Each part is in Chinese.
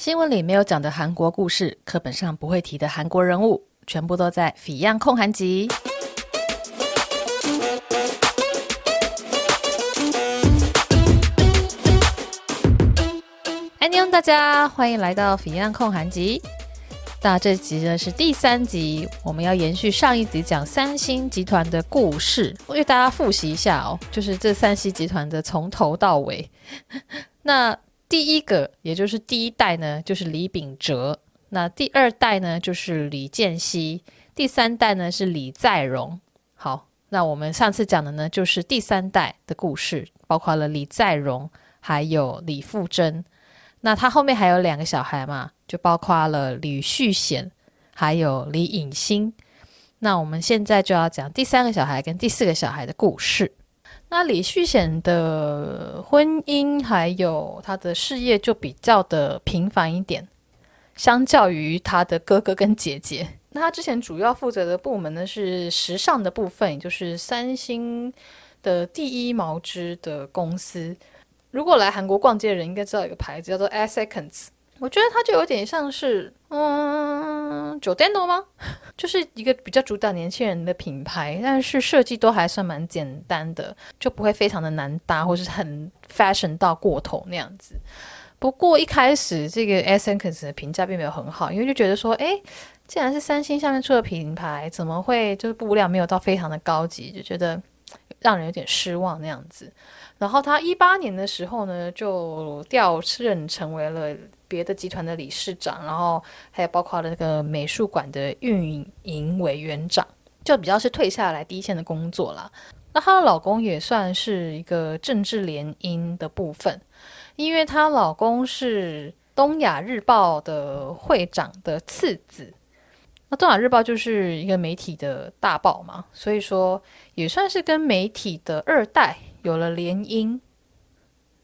新闻里没有讲的韩国故事，课本上不会提的韩国人物，全部都在《Fion 焢韩集》。安妞，大家欢迎来到《Fion 焢韩集》。那这集呢是第三集，我们要延续上一集讲三星集团的故事，我给大家复习一下哦，就是这三星集团的从头到尾。那第一个，也就是第一代呢，就是李秉哲；那第二代呢，就是李健熙；第三代呢是李在镕。好，那我们上次讲的呢，就是第三代的故事，包括了李在镕，还有李富真。那他后面还有两个小孩嘛，就包括了李旭显，还有李颖欣。那我们现在就要讲第三个小孩跟第四个小孩的故事。那李旭显的婚姻还有他的事业就比较的平凡一点，相较于他的哥哥跟姐姐。那他之前主要负责的部门呢是时尚的部分，也就是三星的第一毛织的公司。如果来韩国逛街的人应该知道一个牌子叫做 A Seconds，我觉得它就有点像是嗯酒店的吗？就是一个比较主打年轻人的品牌，但是设计都还算蛮简单的，就不会非常的难搭或是很 fashion 到过头那样子。不过一开始这个 ASECONZ 的评价并没有很好，因为就觉得说，诶，既然是三星下面出的品牌，怎么会就是布料没有到非常的高级，就觉得让人有点失望那样子。然后他一八年的时候呢，就调任成为了别的集团的理事长，然后还有包括了那个美术馆的运营委员长，就比较是退下来第一线的工作啦。那她的老公也算是一个政治联姻的部分，因为她老公是东亚日报的会长的次子，那东亚日报就是一个媒体的大报嘛，所以说也算是跟媒体的二代。有了联姻，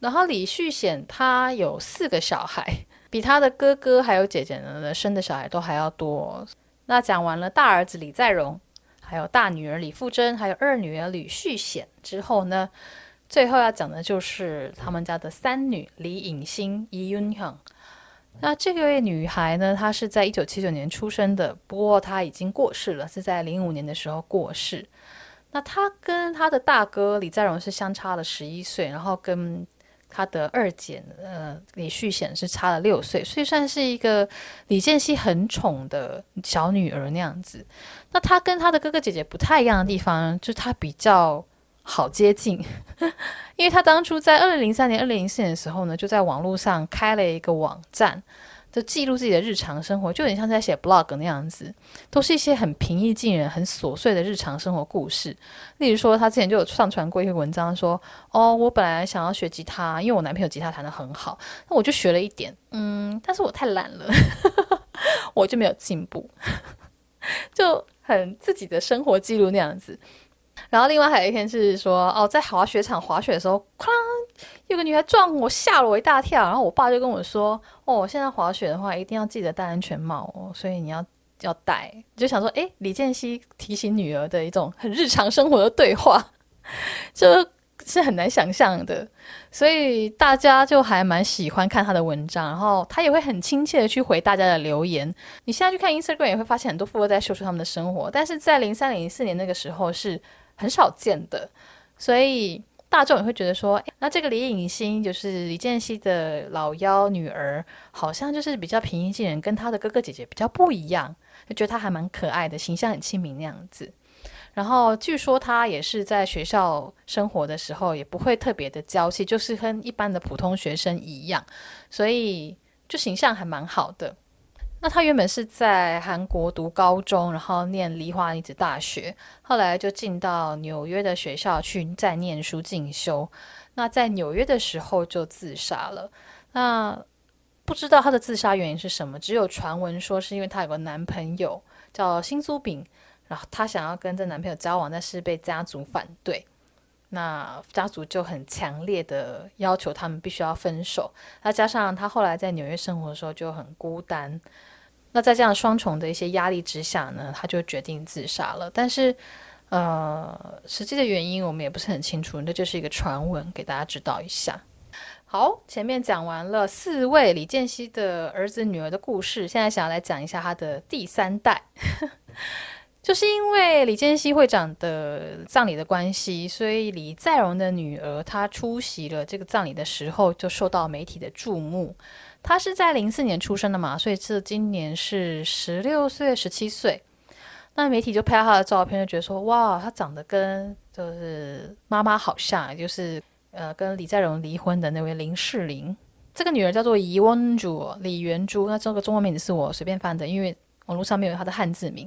然后李旭显他有四个小孩，比他的哥哥还有姐姐呢生的小孩都还要多。那讲完了大儿子李在镕，还有大女儿李富珍，还有二女儿李旭显之后呢，最后要讲的就是他们家的三女李颖欣、李允亨。那这位女孩呢，她是在一九七九年出生的，不过她已经过世了，是在零五年的时候过世。那她跟她的大哥李在镕是相差了十一岁，然后跟他的二姐呃李旭显是差了六岁，所以算是一个李健熙很宠的小女儿那样子。那他跟他的哥哥姐姐不太一样的地方，就是他比较好接近，因为他当初在二零零三年、二零零四年的时候呢，就在网络上开了一个网站。就记录自己的日常生活，就有点像在写 blog 那样子，都是一些很平易近人、很琐碎的日常生活故事。例如说，他之前就有上传过一个文章，说：“哦，我本来想要学吉他，因为我男朋友吉他弹得很好，那我就学了一点，嗯，但是我太懒了，我就没有进步，就很自己的生活记录那样子。”然后另外还有一天是说：“哦，在滑雪场滑雪的时候，哐。”有个女孩撞我，吓了我一大跳。然后我爸就跟我说：“哦，现在滑雪的话，一定要记得戴安全帽哦，所以你要要戴。”就想说，诶，李健熙提醒女儿的一种很日常生活的对话，就是很难想象的。所以大家就还蛮喜欢看他的文章，然后他也会很亲切的去回大家的留言。你现在去看 Instagram 也会发现很多富二代秀出他们的生活，但是在零三零四年那个时候是很少见的，所以。大众也会觉得说，那这个李颖欣就是李健熙的老幺女儿，好像就是比较平易近人，跟他的哥哥姐姐比较不一样，就觉得她还蛮可爱的，形象很亲民那样子。然后据说她也是在学校生活的时候，也不会特别的娇气，就是跟一般的普通学生一样，所以就形象还蛮好的。那他原本是在韩国读高中，然后念梨花女子大学，后来就进到纽约的学校去再念书进修。那在纽约的时候就自杀了。那不知道他的自杀原因是什么，只有传闻说是因为他有个男朋友叫辛租炳，然后他想要跟这男朋友交往，但是被家族反对。那家族就很强烈的要求他们必须要分手。那加上他后来在纽约生活的时候就很孤单。那在这样双重的一些压力之下呢，他就决定自杀了。但是，呃，实际的原因我们也不是很清楚，那就是一个传闻，给大家知道一下。好，前面讲完了四位李健熙的儿子女儿的故事，现在想要来讲一下他的第三代。就是因为李健熙会长的葬礼的关系，所以李在镕的女儿她出席了这个葬礼的时候，就受到媒体的注目。她是在零四年出生的嘛，所以这今年是十六岁、十七岁。那媒体就拍到她的照片，就觉得说：哇，她长得跟就是妈妈好像，就是。呃，跟李在容离婚的那位林世玲，这个女儿叫做李文珠，李元珠。那这个中文名字是我随便翻的，因为网络上面有她的汉字名。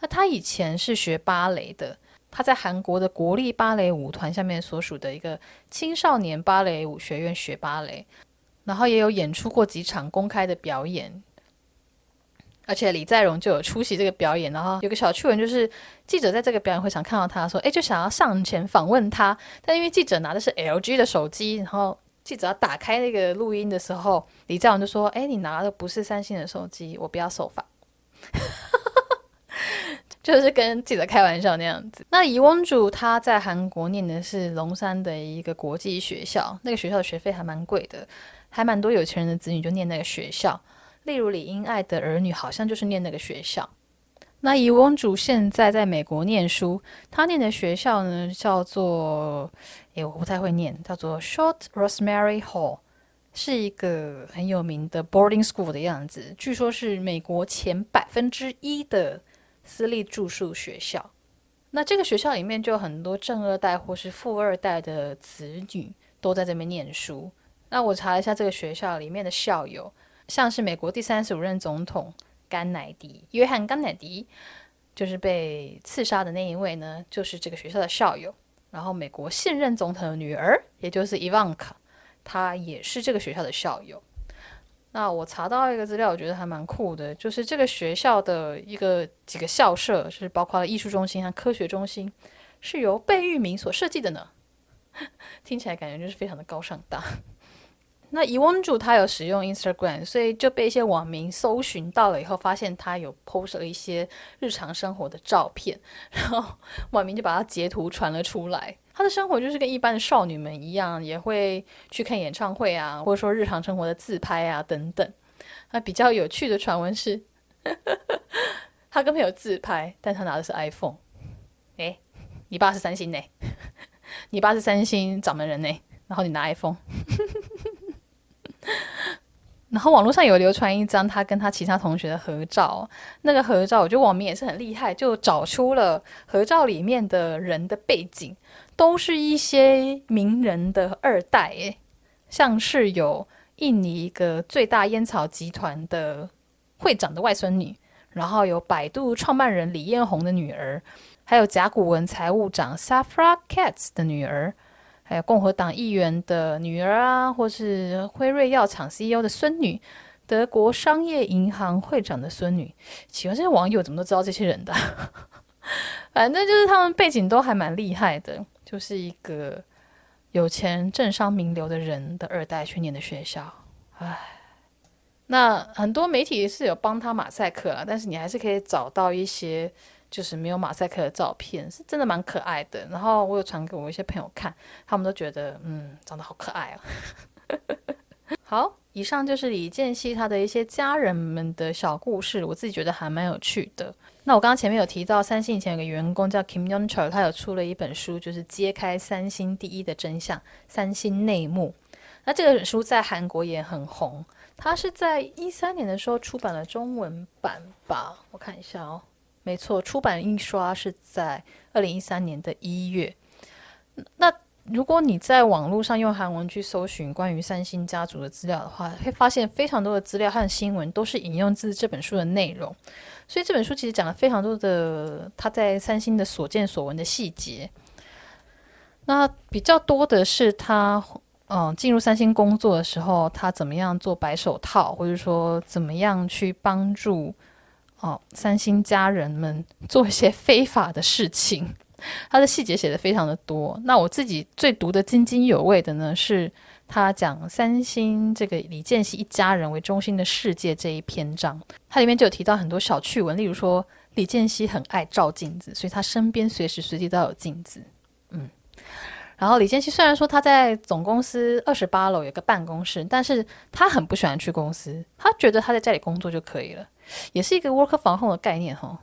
那她以前是学芭蕾的，她在韩国的国立芭蕾舞团下面所属的一个青少年芭蕾舞学院学芭蕾，然后也有演出过几场公开的表演。而且李在荣就有出席这个表演，然后有个小趣闻，就是记者在这个表演会场看到他说：“诶，就想要上前访问他，但因为记者拿的是 LG 的手机，然后记者要打开那个录音的时候，李在荣就说：‘诶，你拿的不是三星的手机，我不要受访。’就是跟记者开玩笑那样子。那李玟珠他在韩国念的是龙山的一个国际学校，那个学校的学费还蛮贵的，还蛮多有钱人的子女就念那个学校。”例如李英爱的儿女好像就是念那个学校。那李玟珠现在在美国念书，他念的学校呢叫做……诶，我不太会念，叫做 Short Rosemary Hall，是一个很有名的 boarding school 的样子。据说是美国前百分之一的私立住宿学校。那这个学校里面就有很多正二代或是富二代的子女都在这边念书。那我查了一下这个学校里面的校友。像是美国第三十五任总统甘乃迪，约翰甘乃迪，就是被刺杀的那一位呢，就是这个学校的校友。然后美国现任总统的女儿，也就是伊万卡，她也是这个学校的校友。那我查到一个资料，我觉得还蛮酷的，就是这个学校的一个几个校舍，是包括了艺术中心和科学中心，是由贝聿铭所设计的呢。听起来感觉就是非常的高尚大。那李玟珠他有使用 Instagram，所以就被一些网民搜寻到了以后，发现他有 post 了一些日常生活的照片，然后网民就把他截图传了出来。他的生活就是跟一般的少女们一样，也会去看演唱会啊，或者说日常生活的自拍啊等等。那比较有趣的传闻是，他跟朋友自拍，但他拿的是 iPhone。诶，你爸是三星呢？你爸是三星掌门人呢？然后你拿 iPhone。然后网络上有流传一张他跟他其他同学的合照，那个合照我觉得网民也是很厉害，就找出了合照里面的人的背景，都是一些名人的二代，诶，像是有印尼一个最大烟草集团的会长的外孙女，然后有百度创办人李彦宏的女儿，还有甲骨文财务长 Safra Catz 的女儿。还有共和党议员的女儿啊，或是辉瑞药厂 CEO 的孙女，德国商业银行会长的孙女。请问这些网友怎么都知道这些人的？反正就是他们背景都还蛮厉害的，就是一个有钱政商名流的人的二代去念的学校。唉，那很多媒体是有帮他马赛克了，但是你还是可以找到一些。就是没有马赛克的照片，是真的蛮可爱的。然后我有传给我一些朋友看，他们都觉得嗯，长得好可爱哦。好，以上就是李健熙他的一些家人们的小故事，我自己觉得还蛮有趣的。那我刚刚前面有提到，三星以前有个员工叫 Kim Yong Chul，他有出了一本书，就是揭开三星第一的真相——三星内幕。那这本书在韩国也很红，他是在一三年的时候出版了中文版吧？我看一下哦。没错，出版印刷是在二零一三年的一月。那如果你在网络上用韩文去搜寻关于三星家族的资料的话，会发现非常多的资料和新闻都是引用自这本书的内容。所以这本书其实讲了非常多的他在三星的所见所闻的细节。那比较多的是他嗯进入三星工作的时候，他怎么样做白手套，或者说怎么样去帮助。哦，三星家人们做一些非法的事情，他的细节写得非常的多。那我自己最读得津津有味的呢，是他讲三星这个李健熙一家人为中心的世界这一篇章，它里面就有提到很多小趣闻，例如说李健熙很爱照镜子，所以他身边随时随地都有镜子。嗯，然后李健熙虽然说他在总公司二十八楼有个办公室，但是他很不喜欢去公司，他觉得他在家里工作就可以了，也是一个 work from home 的概念哈。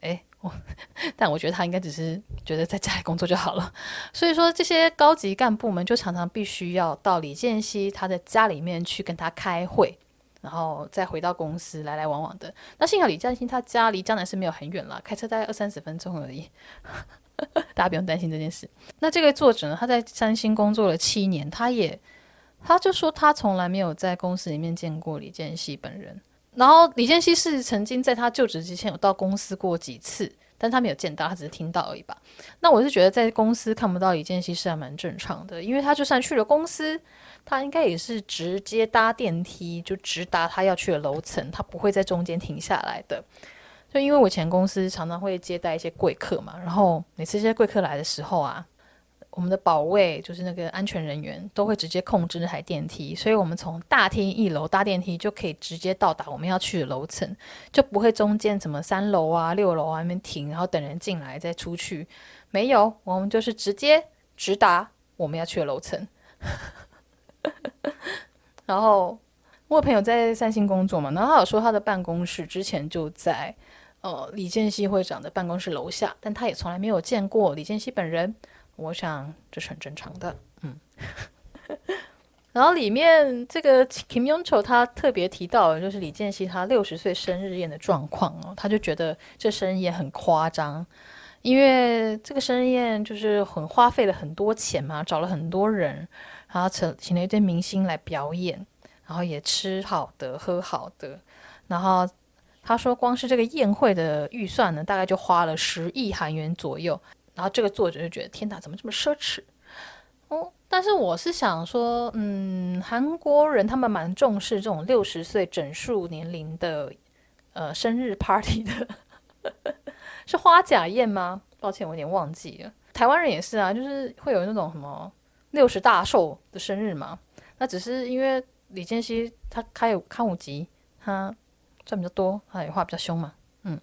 诶，我，但我觉得他应该只是觉得在家里工作就好了。所以说这些高级干部们就常常必须要到李健熙他的家里面去跟他开会。然后再回到公司来来往往的。那幸好李健熙他家离江南是没有很远了，开车大概二三十分钟而已，大家不用担心这件事。那这个作者呢，他在三星工作了七年，他也他就说他从来没有在公司里面见过李健熙本人。然后李健熙是曾经在他就职之前有到公司过几次，但他没有见到，他只是听到而已吧。那我是觉得在公司看不到李健熙是还蛮正常的，因为他就算去了公司。他应该也是直接搭电梯就直达他要去的楼层，他不会在中间停下来的。就因为我前公司常常会接待一些贵客嘛，然后每次这些贵客来的时候啊，我们的保卫就是那个安全人员都会直接控制那台电梯，所以我们从大厅一楼搭电梯就可以直接到达我们要去的楼层，就不会中间什么三楼啊、六楼啊那边停，然后等人进来再出去。没有，我们就是直接直达我们要去的楼层。然后我朋友在三星工作嘛，然后他有说他的办公室之前就在呃李健熙会长的办公室楼下，但他也从来没有见过李健熙本人。我想这是很正常的，嗯。然后里面这个 Kim Yong Cho 他特别提到就是李健熙他六十岁生日宴的状况哦，他就觉得这生日宴很夸张，因为这个生日宴就是很花费了很多钱嘛，找了很多人。然后请请了一堆明星来表演，然后也吃好的喝好的，然后他说光是这个宴会的预算呢，大概就花了十亿韩元左右。然后这个作者就觉得天哪，怎么这么奢侈？哦，但是我是想说，嗯，韩国人他们蛮重视这种六十岁整数年龄的呃生日 party 的，是花甲宴吗？抱歉，我有点忘记了。台湾人也是啊，就是会有那种什么。六十大寿的生日嘛，那只是因为李健熙他开有看五集，他赚比较多，啊也话比较凶嘛，嗯，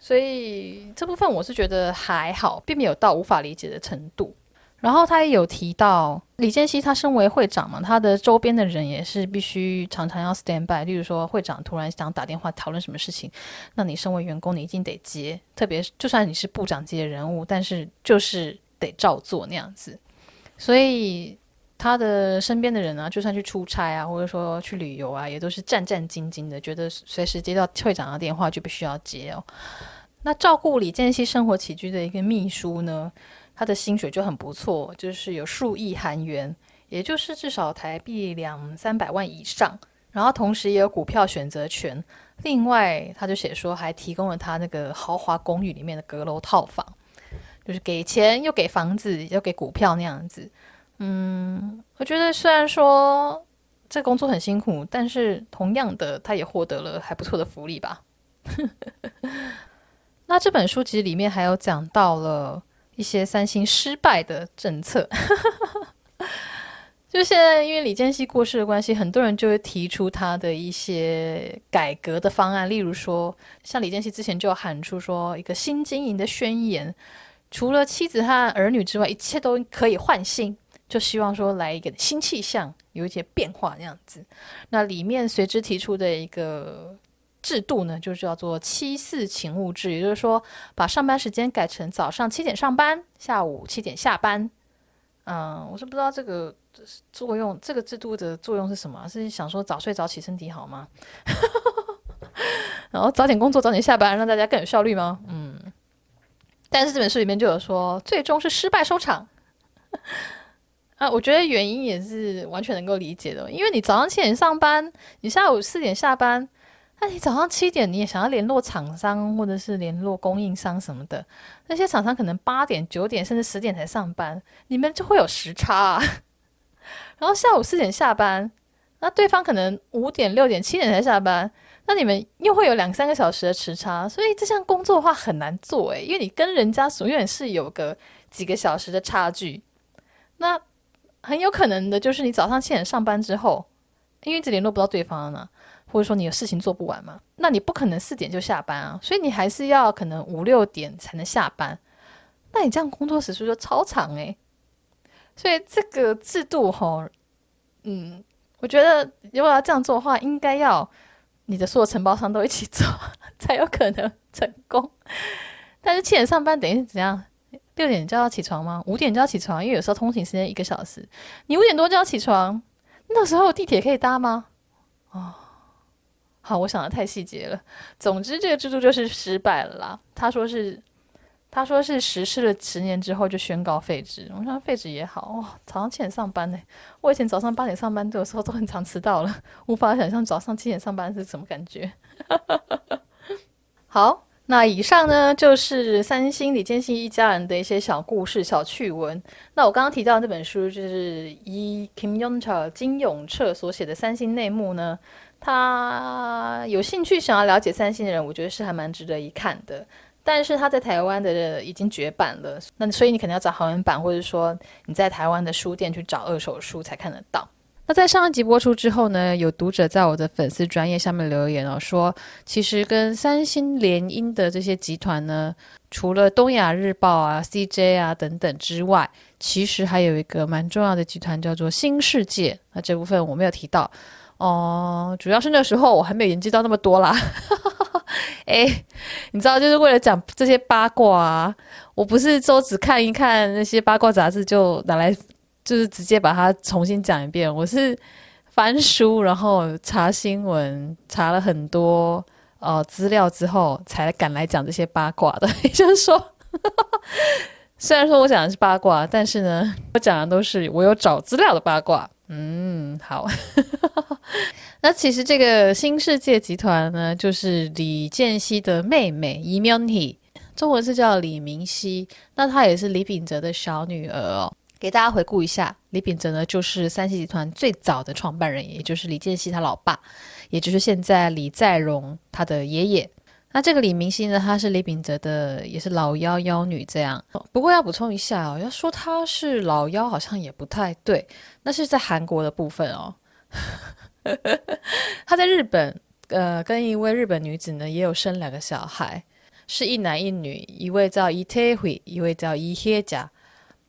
所以这部分我是觉得还好，并没有到无法理解的程度。然后他也有提到李健熙他身为会长嘛，他的周边的人也是必须常常要 stand by，例如说会长突然想打电话讨论什么事情，那你身为员工你一定得接，特别就算你是部长级的人物，但是就是得照做那样子。所以他的身边的人啊，就算去出差啊，或者说去旅游啊，也都是战战兢兢的，觉得随时接到会长的电话就必须要接哦。那照顾李健熙生活起居的一个秘书呢，他的薪水就很不错，就是有数亿韩元，也就是至少台币两三百万以上。然后同时也有股票选择权。另外，他就写说还提供了他那个豪华公寓里面的阁楼套房。就是给钱又给房子又给股票那样子，嗯，我觉得虽然说这工作很辛苦，但是同样的，他也获得了还不错的福利吧。那这本书其实里面还有讲到了一些三星失败的政策，就现在因为李健熙过世的关系，很多人就会提出他的一些改革的方案，例如说，像李健熙之前就喊出说一个新经营的宣言。除了妻子和儿女之外，一切都可以换新，就希望说来一个新气象，有一些变化那样子。那里面随之提出的一个制度呢，就叫做七四勤务制，也就是说把上班时间改成早上七点上班，下午七点下班。嗯，我是不知道这个作用，这个制度的作用是什么？是想说早睡早起身体好吗？然后早点工作，早点下班，让大家更有效率吗？嗯。但是这本书里面就有说，最终是失败收场啊！我觉得原因也是完全能够理解的，因为你早上七点上班，你下午四点下班，那你早上七点你也想要联络厂商或者是联络供应商什么的，那些厂商可能八点、九点甚至十点才上班，你们就会有时差。然后下午四点下班，那对方可能五点、六点、七点才下班。那你们又会有两三个小时的时差，所以这项工作的话很难做诶，因为你跟人家永远是有个几个小时的差距。那很有可能的就是你早上七点上班之后，因为一直联络不到对方呢，或者说你有事情做不完嘛，那你不可能四点就下班啊，所以你还是要可能五六点才能下班。那你这样工作时数就超长诶。所以这个制度吼，嗯，我觉得如果要这样做的话，应该要你的所有承包商都一起做，才有可能成功。但是七点上班等于是怎样？六点就要起床吗？五点就要起床？因为有时候通勤时间一个小时，你五点多就要起床，那时候地铁可以搭吗？哦，好，我想的太细节了。总之，这个制度就是失败了啦。他说是。他说是实施了十年之后就宣告废止。我想废止也好，哇，早上七点上班呢？我以前早上八点上班，有时候都很常迟到了，无法想象早上七点上班是什么感觉。好，那以上呢就是三星李健熙一家人的一些小故事、小趣闻。那我刚刚提到的这本书就是以 Kim y o n c h a 金永彻所写的《三星内幕》呢，他有兴趣想要了解三星的人，我觉得是还蛮值得一看的。但是他在台湾的已经绝版了，那所以你可能要找韩文版，或者说你在台湾的书店去找二手书才看得到。那在上一集播出之后呢，有读者在我的粉丝专业下面留言哦，说其实跟三星联姻的这些集团呢，除了东亚日报啊、CJ 啊等等之外，其实还有一个蛮重要的集团叫做新世界。那这部分我没有提到哦，主要是那时候我还没有研究到那么多啦。哎，你知道，就是为了讲这些八卦啊，我不是说只看一看那些八卦杂志就拿来，就是直接把它重新讲一遍。我是翻书，然后查新闻，查了很多呃资料之后，才敢来讲这些八卦的。也就是说，虽然说我讲的是八卦，但是呢，我讲的都是我有找资料的八卦。嗯，好。那其实这个新世界集团呢，就是李健熙的妹妹李明熙，中文是叫李明熙。那她也是李秉哲的小女儿哦。给大家回顾一下，李秉哲呢就是三星集团最早的创办人，也就是李健熙他老爸，也就是现在李在镕他的爷爷。那这个李明熙呢，他是李秉哲的，也是老幺幺女这样。不过要补充一下哦，要说她是老幺，好像也不太对，那是在韩国的部分哦。他在日本，呃，跟一位日本女子呢，也有生两个小孩，是一男一女，一位叫伊泰惠，一位叫伊黑甲。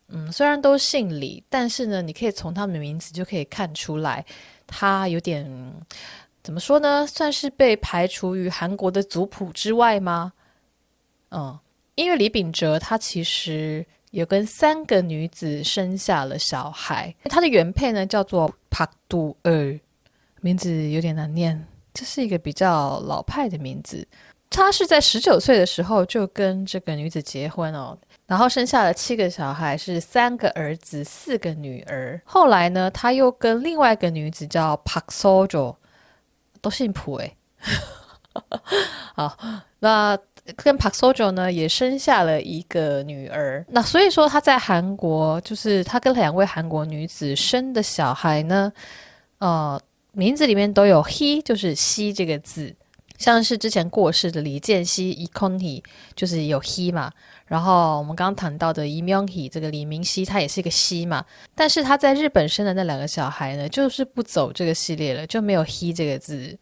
嗯，虽然都姓李，但是呢，你可以从他们的名字就可以看出来，他有点怎么说呢？算是被排除于韩国的族谱之外吗？嗯，因为李秉哲他其实有跟三个女子生下了小孩，他的原配呢叫做朴都尔。名字有点难念，这是一个比较老派的名字。他是在十九岁的时候就跟这个女子结婚哦，然后生下了七个小孩，是三个儿子，四个女儿。后来呢，他又跟另外一个女子叫 Park Sojo，都姓朴诶。好，那跟 Park Sojo 呢也生下了一个女儿。那所以说他在韩国，就是他跟两位韩国女子生的小孩呢，呃，名字里面都有 He，就是希这个字。像是之前过世的李健熙 i k o n i 就是有 he 嘛。然后我们刚刚谈到的 i myung hee 这个李明熙，他也是一个熙嘛。但是他在日本生的那两个小孩呢，就是不走这个系列了，就没有 he 这个字，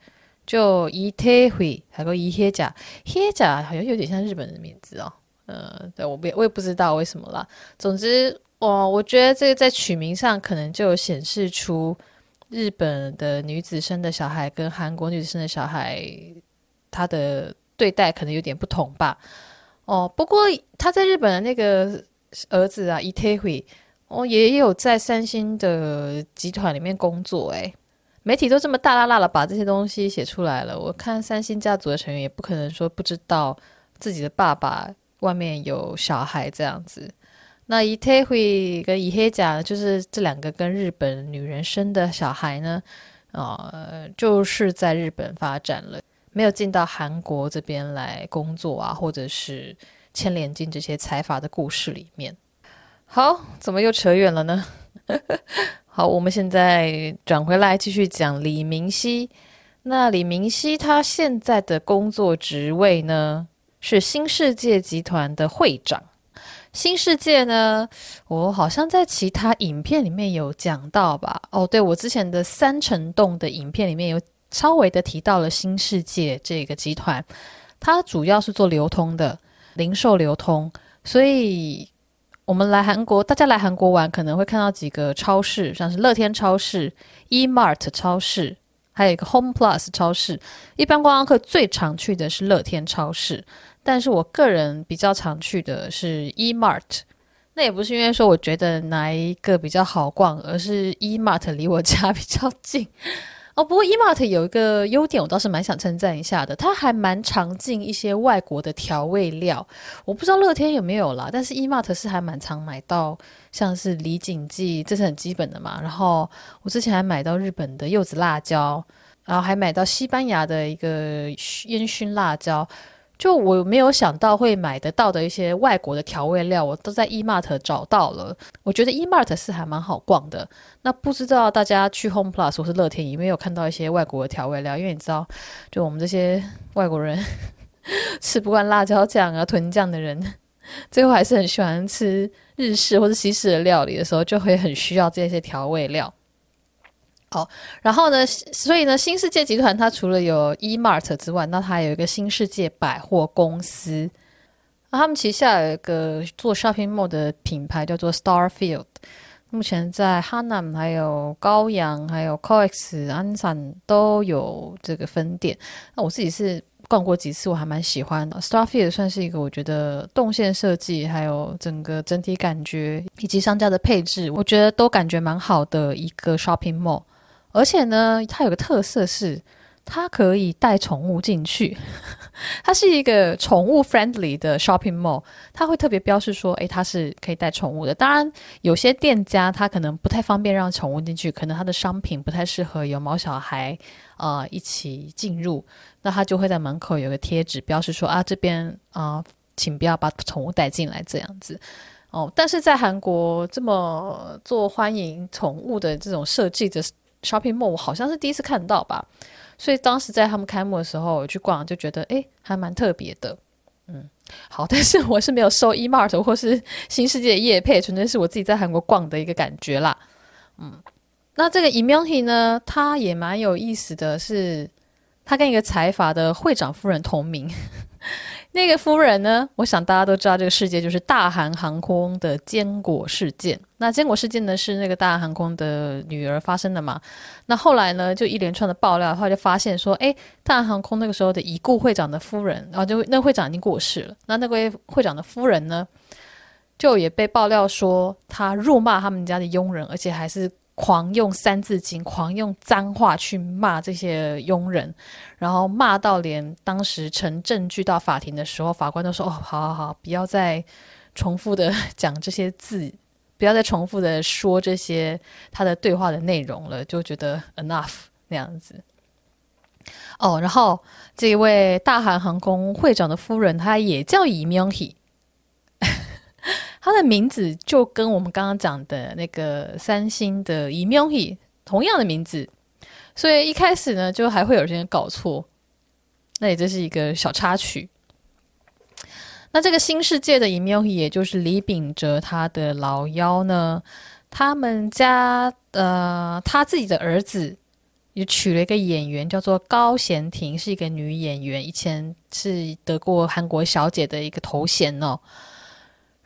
就 i tae hui，还有 i he 甲，he 甲好像有点像日本的名字哦。呃，对，我不我也不知道为什么啦。总之，我我觉得这个在取名上可能就显示出。日本的女子生的小孩跟韩国女子生的小孩，他的对待可能有点不同吧。哦，不过他在日本的那个儿子啊，伊泰惠，哦，也有在三星的集团里面工作。诶，媒体都这么大剌剌的把这些东西写出来了，我看三星家族的成员也不可能说不知道自己的爸爸外面有小孩这样子。那伊泰惠跟伊黑甲就是这两个跟日本女人生的小孩呢，呃，就是在日本发展了，没有进到韩国这边来工作啊，或者是牵连进这些财阀的故事里面。好，怎么又扯远了呢？好，我们现在转回来继续讲李明熙。那李明熙他现在的工作职位呢，是新世界集团的会长。新世界呢，我好像在其他影片里面有讲到吧？哦，对，我之前的三成洞的影片里面有稍微的提到了新世界这个集团，它主要是做流通的，零售流通，所以我们来韩国，大家来韩国玩可能会看到几个超市，像是乐天超市、E-Mart 超市，还有一个 Home Plus 超市。一般观光客最常去的是乐天超市，但是我个人比较常去的是 E-Mart。那也不是因为说我觉得哪一个比较好逛，而是 E-Mart 离我家比较近。哦，不过 E-Mart 有一个优点，我倒是蛮想称赞一下的，它还蛮常进一些外国的调味料。我不知道乐天有没有啦，但是 E-Mart 是还蛮常买到，像是李锦记，这是很基本的嘛。然后我之前还买到日本的柚子辣椒，然后还买到西班牙的一个烟熏辣椒。就我没有想到会买得到的一些外国的调味料，我都在 E-Mart 找到了。我觉得 E-Mart 是还蛮好逛的。那不知道大家去 Home Plus 或是乐天有没有看到一些外国的调味料？因为你知道，就我们这些外国人吃不惯辣椒酱啊、豚酱的人，最后还是很喜欢吃日式或者西式的料理的时候，就会很需要这些调味料。好，然后呢，所以呢，新世界集团它除了有 E-Mart 之外，那它还有一个新世界百货公司。那他们旗下有一个做 shopping mall 的品牌叫做 Starfield，目前在哈南、还有高阳、还有 COEX、安山都有这个分店。那我自己是逛过几次，我还蛮喜欢的。Starfield 算是一个我觉得动线设计，还有整个整体感觉以及商家的配置，我觉得都感觉蛮好的一个 shopping mall。而且呢，它有个特色是，它可以带宠物进去。它是一个宠物 friendly 的 shopping mall，它会特别标示说，诶，它是可以带宠物的。当然，有些店家他可能不太方便让宠物进去，可能他的商品不太适合有毛小孩啊、一起进入，那他就会在门口有个贴纸标示说啊，这边啊、请不要把宠物带进来这样子。哦，但是在韩国这么做欢迎宠物的这种设计的。Shopping Mall 我好像是第一次看到吧，所以当时在他们开幕的时候我去逛，就觉得诶还蛮特别的，嗯，好，但是我是没有收 E-Mart 或是新世界的业配，纯粹是我自己在韩国逛的一个感觉啦，嗯，那这个 Immyonkey 呢，它也蛮有意思的是，它跟一个财阀的会长夫人同名。那个夫人呢？我想大家都知道，这个事件就是大韩航空的坚果事件。那坚果事件呢，是那个大韩航空的女儿发生的嘛？那后来呢，就一连串的爆料，后来就发现说，诶，大韩航空那个时候的已故会长的夫人，然后就那会长已经过世了。那那位会长的夫人呢，就也被爆料说，他辱骂他们家的佣人，而且还是。狂用三字经，狂用脏话去骂这些佣人，然后骂到连当时呈证据到法庭的时候，法官都说：“哦，好好好，不要再重复的讲这些字，不要再重复的说这些他的对话的内容了。”就觉得 enough 那样子。哦，然后这一位大韩航空会长的夫人，她也叫李明熙。他的名字就跟我们刚刚讲的那个三星的 Immyonkey 同样的名字，所以一开始呢，就还会有些人搞错。那也这是一个小插曲。那这个新世界的 Immyonkey，也就是李秉哲他的老幺呢，他们家呃他自己的儿子也娶了一个演员，叫做高贤婷，是一个女演员，以前是得过韩国小姐的一个头衔哦。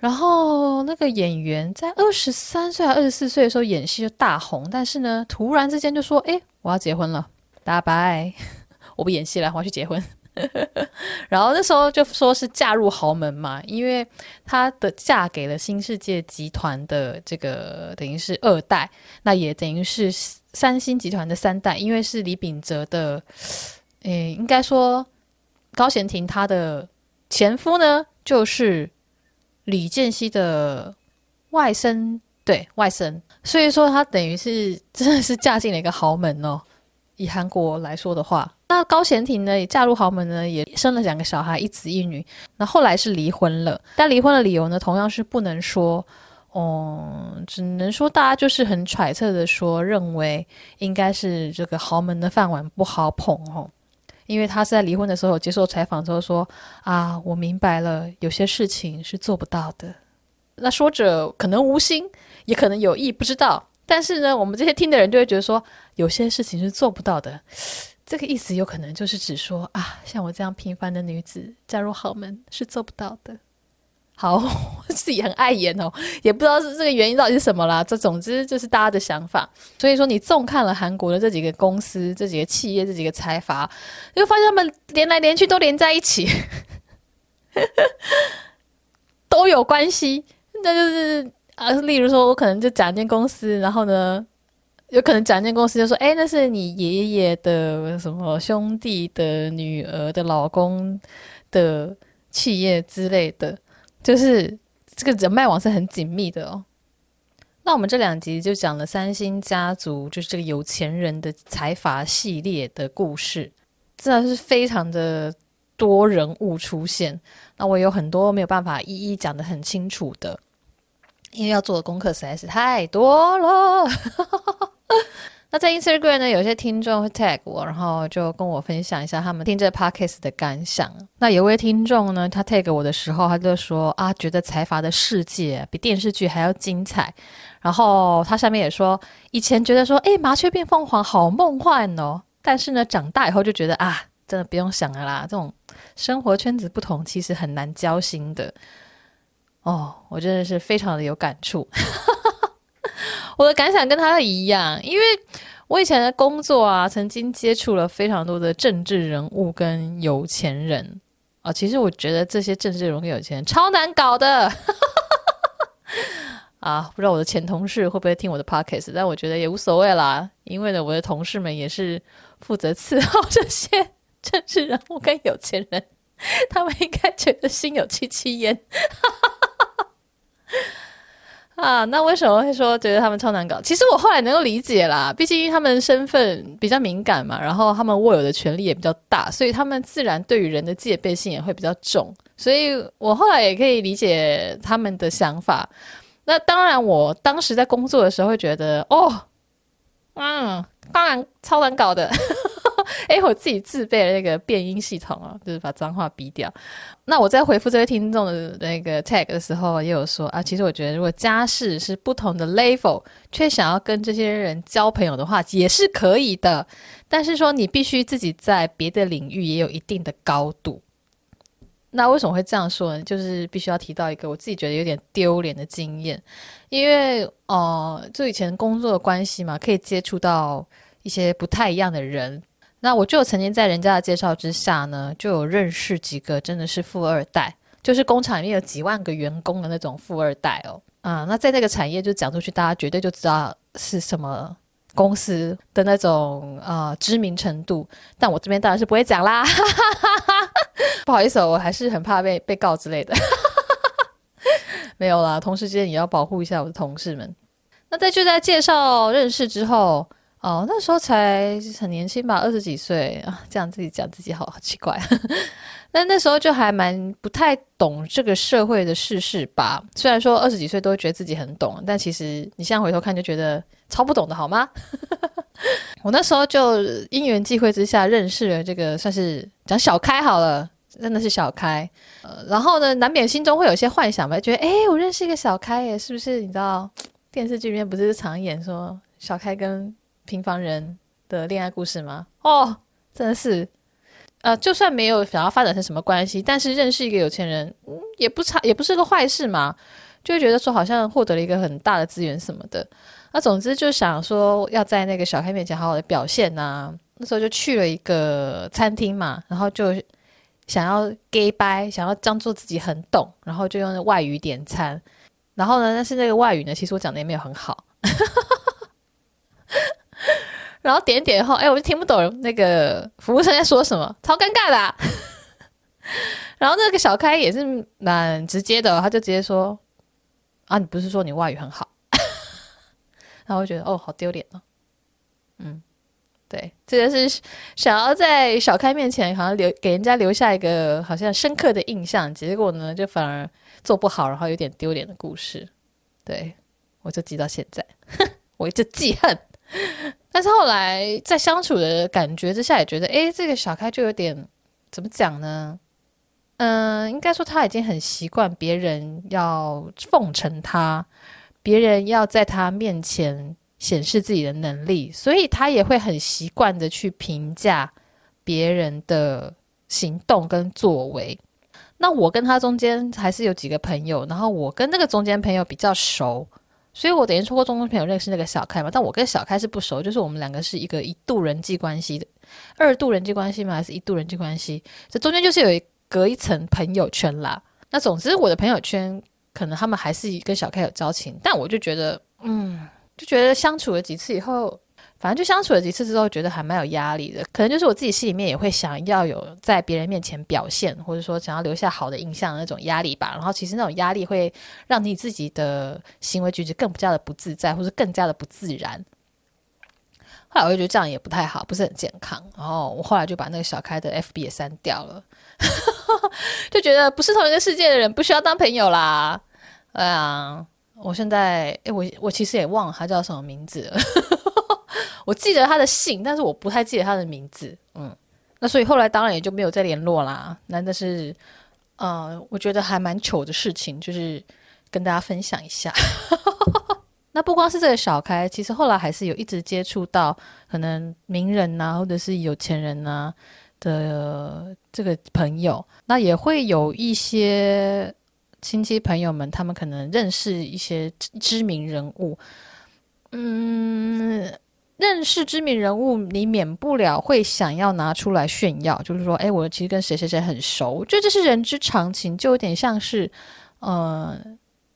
然后那个演员在二十三岁还二十四岁的时候演戏就大红，但是呢，突然之间就说：“哎，我要结婚了，大拜，我不演戏了，我要去结婚。”然后那时候就说是嫁入豪门嘛，因为她的嫁给了新世界集团的这个等于是二代，那也等于是三星集团的三代，因为是李秉哲的，诶，应该说高贤廷他的前夫呢就是。李健熙的外甥，对外甥，所以说他等于是真的是嫁进了一个豪门哦。以韩国来说的话，那高贤廷呢也嫁入豪门呢，也生了两个小孩，一子一女。那后来是离婚了，但离婚的理由呢，同样是不能说，嗯，只能说大家就是很揣测的说，认为应该是这个豪门的饭碗不好捧哦。因为他是在离婚的时候接受采访之后说：“啊，我明白了，有些事情是做不到的。”那说者可能无心，也可能有意，不知道。但是呢，我们这些听的人就会觉得说，有些事情是做不到的。这个意思有可能就是指说啊，像我这样平凡的女子嫁入豪门是做不到的。好，我自己很碍眼哦，也不知道是这个原因到底是什么啦。这总之就是大家的想法。所以说，你纵看了韩国的这几个公司、这几个企业、这几个财阀，就发现他们连来连去都连在一起，都有关系。那就是啊，例如说，我可能就讲一间公司，然后呢，有可能讲一间公司就说，哎，那是你爷爷的什么兄弟的女儿的老公的企业之类的。就是这个人脉网是很紧密的哦。那我们这两集就讲了三星家族，就是这个有钱人的财阀系列的故事，真的是非常的多人物出现。那我有很多没有办法一一讲得很清楚的，因为要做的功课实在是太多了。那在 Instagram 呢，有些听众会 tag 我，然后就跟我分享一下他们听这 podcast 的感想。那有位听众呢，他 tag 我的时候，他就说啊，觉得财阀的世界比电视剧还要精彩。然后他下面也说，以前觉得说，诶，麻雀变凤凰好梦幻哦，但是呢，长大以后就觉得啊，真的不用想了啦，这种生活圈子不同，其实很难交心的。哦，我真的是非常的有感触。我的感想跟他一样，因为我以前的工作啊，曾经接触了非常多的政治人物跟有钱人啊。其实我觉得这些政治人物跟有钱人超难搞的 啊！不知道我的前同事会不会听我的 podcast，但我觉得也无所谓啦，因为呢，我的同事们也是负责伺候这些政治人物跟有钱人，他们应该觉得心有戚戚焉。啊，那为什么会说觉得他们超难搞？其实我后来能够理解啦，毕竟他们身份比较敏感嘛，然后他们握有的权力也比较大，所以他们自然对于人的戒备性也会比较重。所以我后来也可以理解他们的想法。那当然，我当时在工作的时候会觉得，哦，嗯，当然超难搞的。哎，我自己自备了那个变音系统啊，就是把脏话逼掉。那我在回复这位听众的那个 tag 的时候，也有说啊，其实我觉得如果家世是不同的 level，却想要跟这些人交朋友的话，也是可以的。但是说你必须自己在别的领域也有一定的高度。那为什么会这样说呢？就是必须要提到一个我自己觉得有点丢脸的经验，因为哦、呃，就以前工作的关系嘛，可以接触到一些不太一样的人。那我就曾经在人家的介绍之下呢，就有认识几个真的是富二代，就是工厂里面有几万个员工的那种富二代哦。啊、那在那个产业就讲出去，大家绝对就知道是什么公司的那种呃知名程度。但我这边当然是不会讲啦，不好意思，我还是很怕被被告之类的。没有啦，同事之间也要保护一下我的同事们。那在就在介绍认识之后。哦，那时候才很年轻吧，二十几岁啊，这样自己讲自己好好奇怪。但那时候就还蛮不太懂这个社会的世事吧。虽然说二十几岁都会觉得自己很懂，但其实你现在回头看就觉得超不懂的，好吗？我那时候就因缘际会之下认识了这个算是讲小开好了，真的是小开。然后呢，难免心中会有些幻想吧，觉得诶，我认识一个小开耶，是不是？你知道电视剧里面不是常演说小开跟平凡人的恋爱故事吗？哦，真的是，呃，就算没有想要发展成什么关系，但是认识一个有钱人，嗯，也不差，也不是个坏事嘛。就会觉得说，好像获得了一个很大的资源什么的。那总之就想说，要在那个小开面前好好的表现呐、那时候就去了一个餐厅嘛，然后就想要 gay 掰，想要装作自己很懂，然后就用外语点餐。然后呢，但是那个外语呢，其实我讲的也没有很好。然后点点后，哎，我就听不懂那个服务生在说什么，超尴尬的。然后那个小开也是蛮直接的，他就直接说：“啊，你不是说你外语很好？” 然后我觉得哦，好丢脸哦。嗯，对，这个是想要在小开面前好像留给人家留下一个好像深刻的印象，结果呢就反而做不好，然后有点丢脸的故事。对，我就记到现在，我一直记恨。但是后来在相处的感觉之下，也觉得，诶，这个小开就有点怎么讲呢？嗯、应该说他已经很习惯别人要奉承他，别人要在他面前显示自己的能力，所以他也会很习惯的去评价别人的行动跟作为。那我跟他中间还是有几个朋友，然后我跟那个中间朋友比较熟，所以我等于通过中东朋友认识那个小开嘛。但我跟小开是不熟，就是我们两个是一个一度人际关系的，二度人际关系嘛？还是一度人际关系？这中间就是有隔一层朋友圈啦。那总之我的朋友圈可能他们还是跟小开有交情，但我就觉得，嗯，就觉得相处了几次以后。反正就相处了几次之后，觉得还蛮有压力的。可能就是我自己心里面也会想要有在别人面前表现，或者说想要留下好的印象的那种压力吧。然后其实那种压力会让你自己的行为举止更加的不自在，或者更加的不自然。后来我就觉得这样也不太好，不是很健康。然后我后来就把那个小开的 FB 也删掉了，就觉得不是同一个世界的人不需要当朋友啦。哎呀，我现在诶，我我其实也忘了他叫什么名字了。我记得他的姓，但是我不太记得他的名字。嗯，那所以后来当然也就没有再联络啦。那但是，呃，我觉得还蛮糗的事情，就是跟大家分享一下。那不光是这个小开，其实后来还是有一直接触到可能名人呐、啊，或者是有钱人呐、啊、的这个朋友。那也会有一些亲戚朋友们，他们可能认识一些知名人物。嗯。认识知名人物，你免不了会想要拿出来炫耀，就是说，哎，我其实跟谁谁谁很熟，我觉得这是人之常情，就有点像是，呃，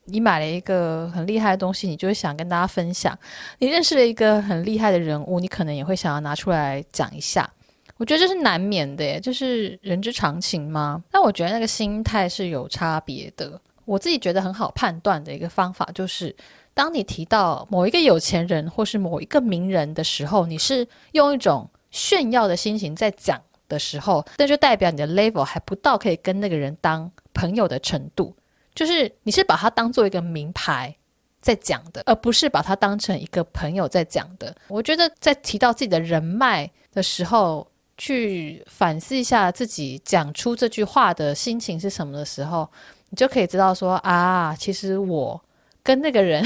你买了一个很厉害的东西，你就会想跟大家分享；你认识了一个很厉害的人物，你可能也会想要拿出来讲一下。我觉得这是难免的耶，就是人之常情吗？但我觉得那个心态是有差别的。我自己觉得很好判断的一个方法就是。当你提到某一个有钱人或是某一个名人的时候，你是用一种炫耀的心情在讲的时候，那就代表你的 level 还不到可以跟那个人当朋友的程度。就是你是把他当做一个名牌在讲的，而不是把他当成一个朋友在讲的。我觉得在提到自己的人脉的时候，去反思一下自己讲出这句话的心情是什么的时候，你就可以知道说啊，其实我。跟那个人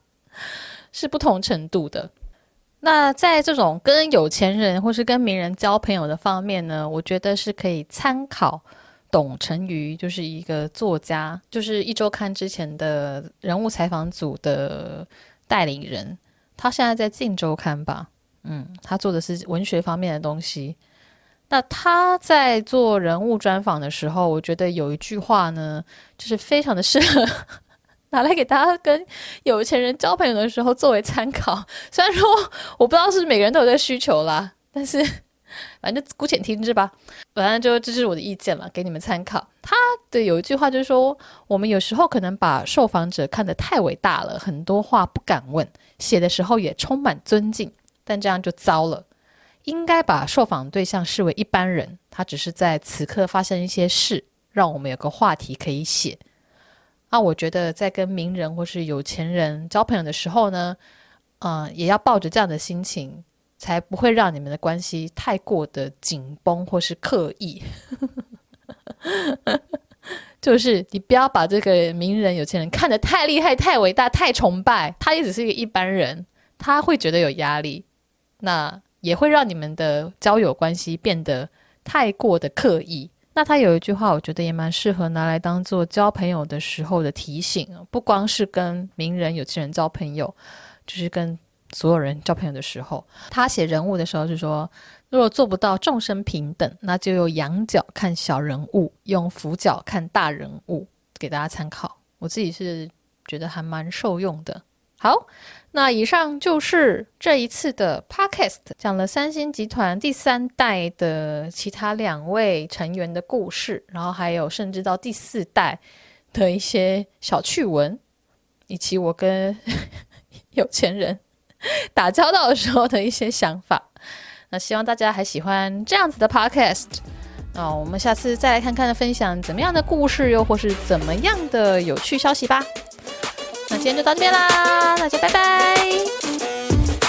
是不同程度的。那在这种跟有钱人或是跟名人交朋友的方面呢，我觉得是可以参考董成瑜，就是一个作家，就是一周刊之前的人物采访组的代理人。他现在在镜周刊吧，嗯，他做的是文学方面的东西。那他在做人物专访的时候，我觉得有一句话呢，就是非常的适合。拿来给大家跟有钱人交朋友的时候作为参考。虽然说 我不知道是每个人都有这需求啦，但是反正就姑且听之吧。反正就这是我的意见了，给你们参考。他的有一句话就是说，我们有时候可能把受访者看得太伟大了，很多话不敢问，写的时候也充满尊敬，但这样就糟了。应该把受访对象视为一般人，他只是在此刻发生一些事，让我们有个话题可以写。那我觉得在跟名人或是有钱人交朋友的时候呢，嗯、也要抱着这样的心情，才不会让你们的关系太过的紧绷或是刻意。就是你不要把这个名人、有钱人看得太厉害、太伟大、太崇拜，他也只是一个一般人，他会觉得有压力，那也会让你们的交友关系变得太过的刻意。那他有一句话，我觉得也蛮适合拿来当做交朋友的时候的提醒，不光是跟名人、有钱人交朋友，就是跟所有人交朋友的时候。他写人物的时候是说，如果做不到众生平等，那就用仰角看小人物，用俯角看大人物，给大家参考。我自己是觉得还蛮受用的。好。那以上就是这一次的 Podcast，讲了三星集团第三代的其他两位成员的故事，然后还有甚至到第四代的一些小趣闻，以及我跟 有钱人 打交道的时候的一些想法。那希望大家还喜欢这样子的 Podcast。那我们下次再来看看分享怎么样的故事，又或是怎么样的有趣消息吧。今天就到这边啦大家拜拜。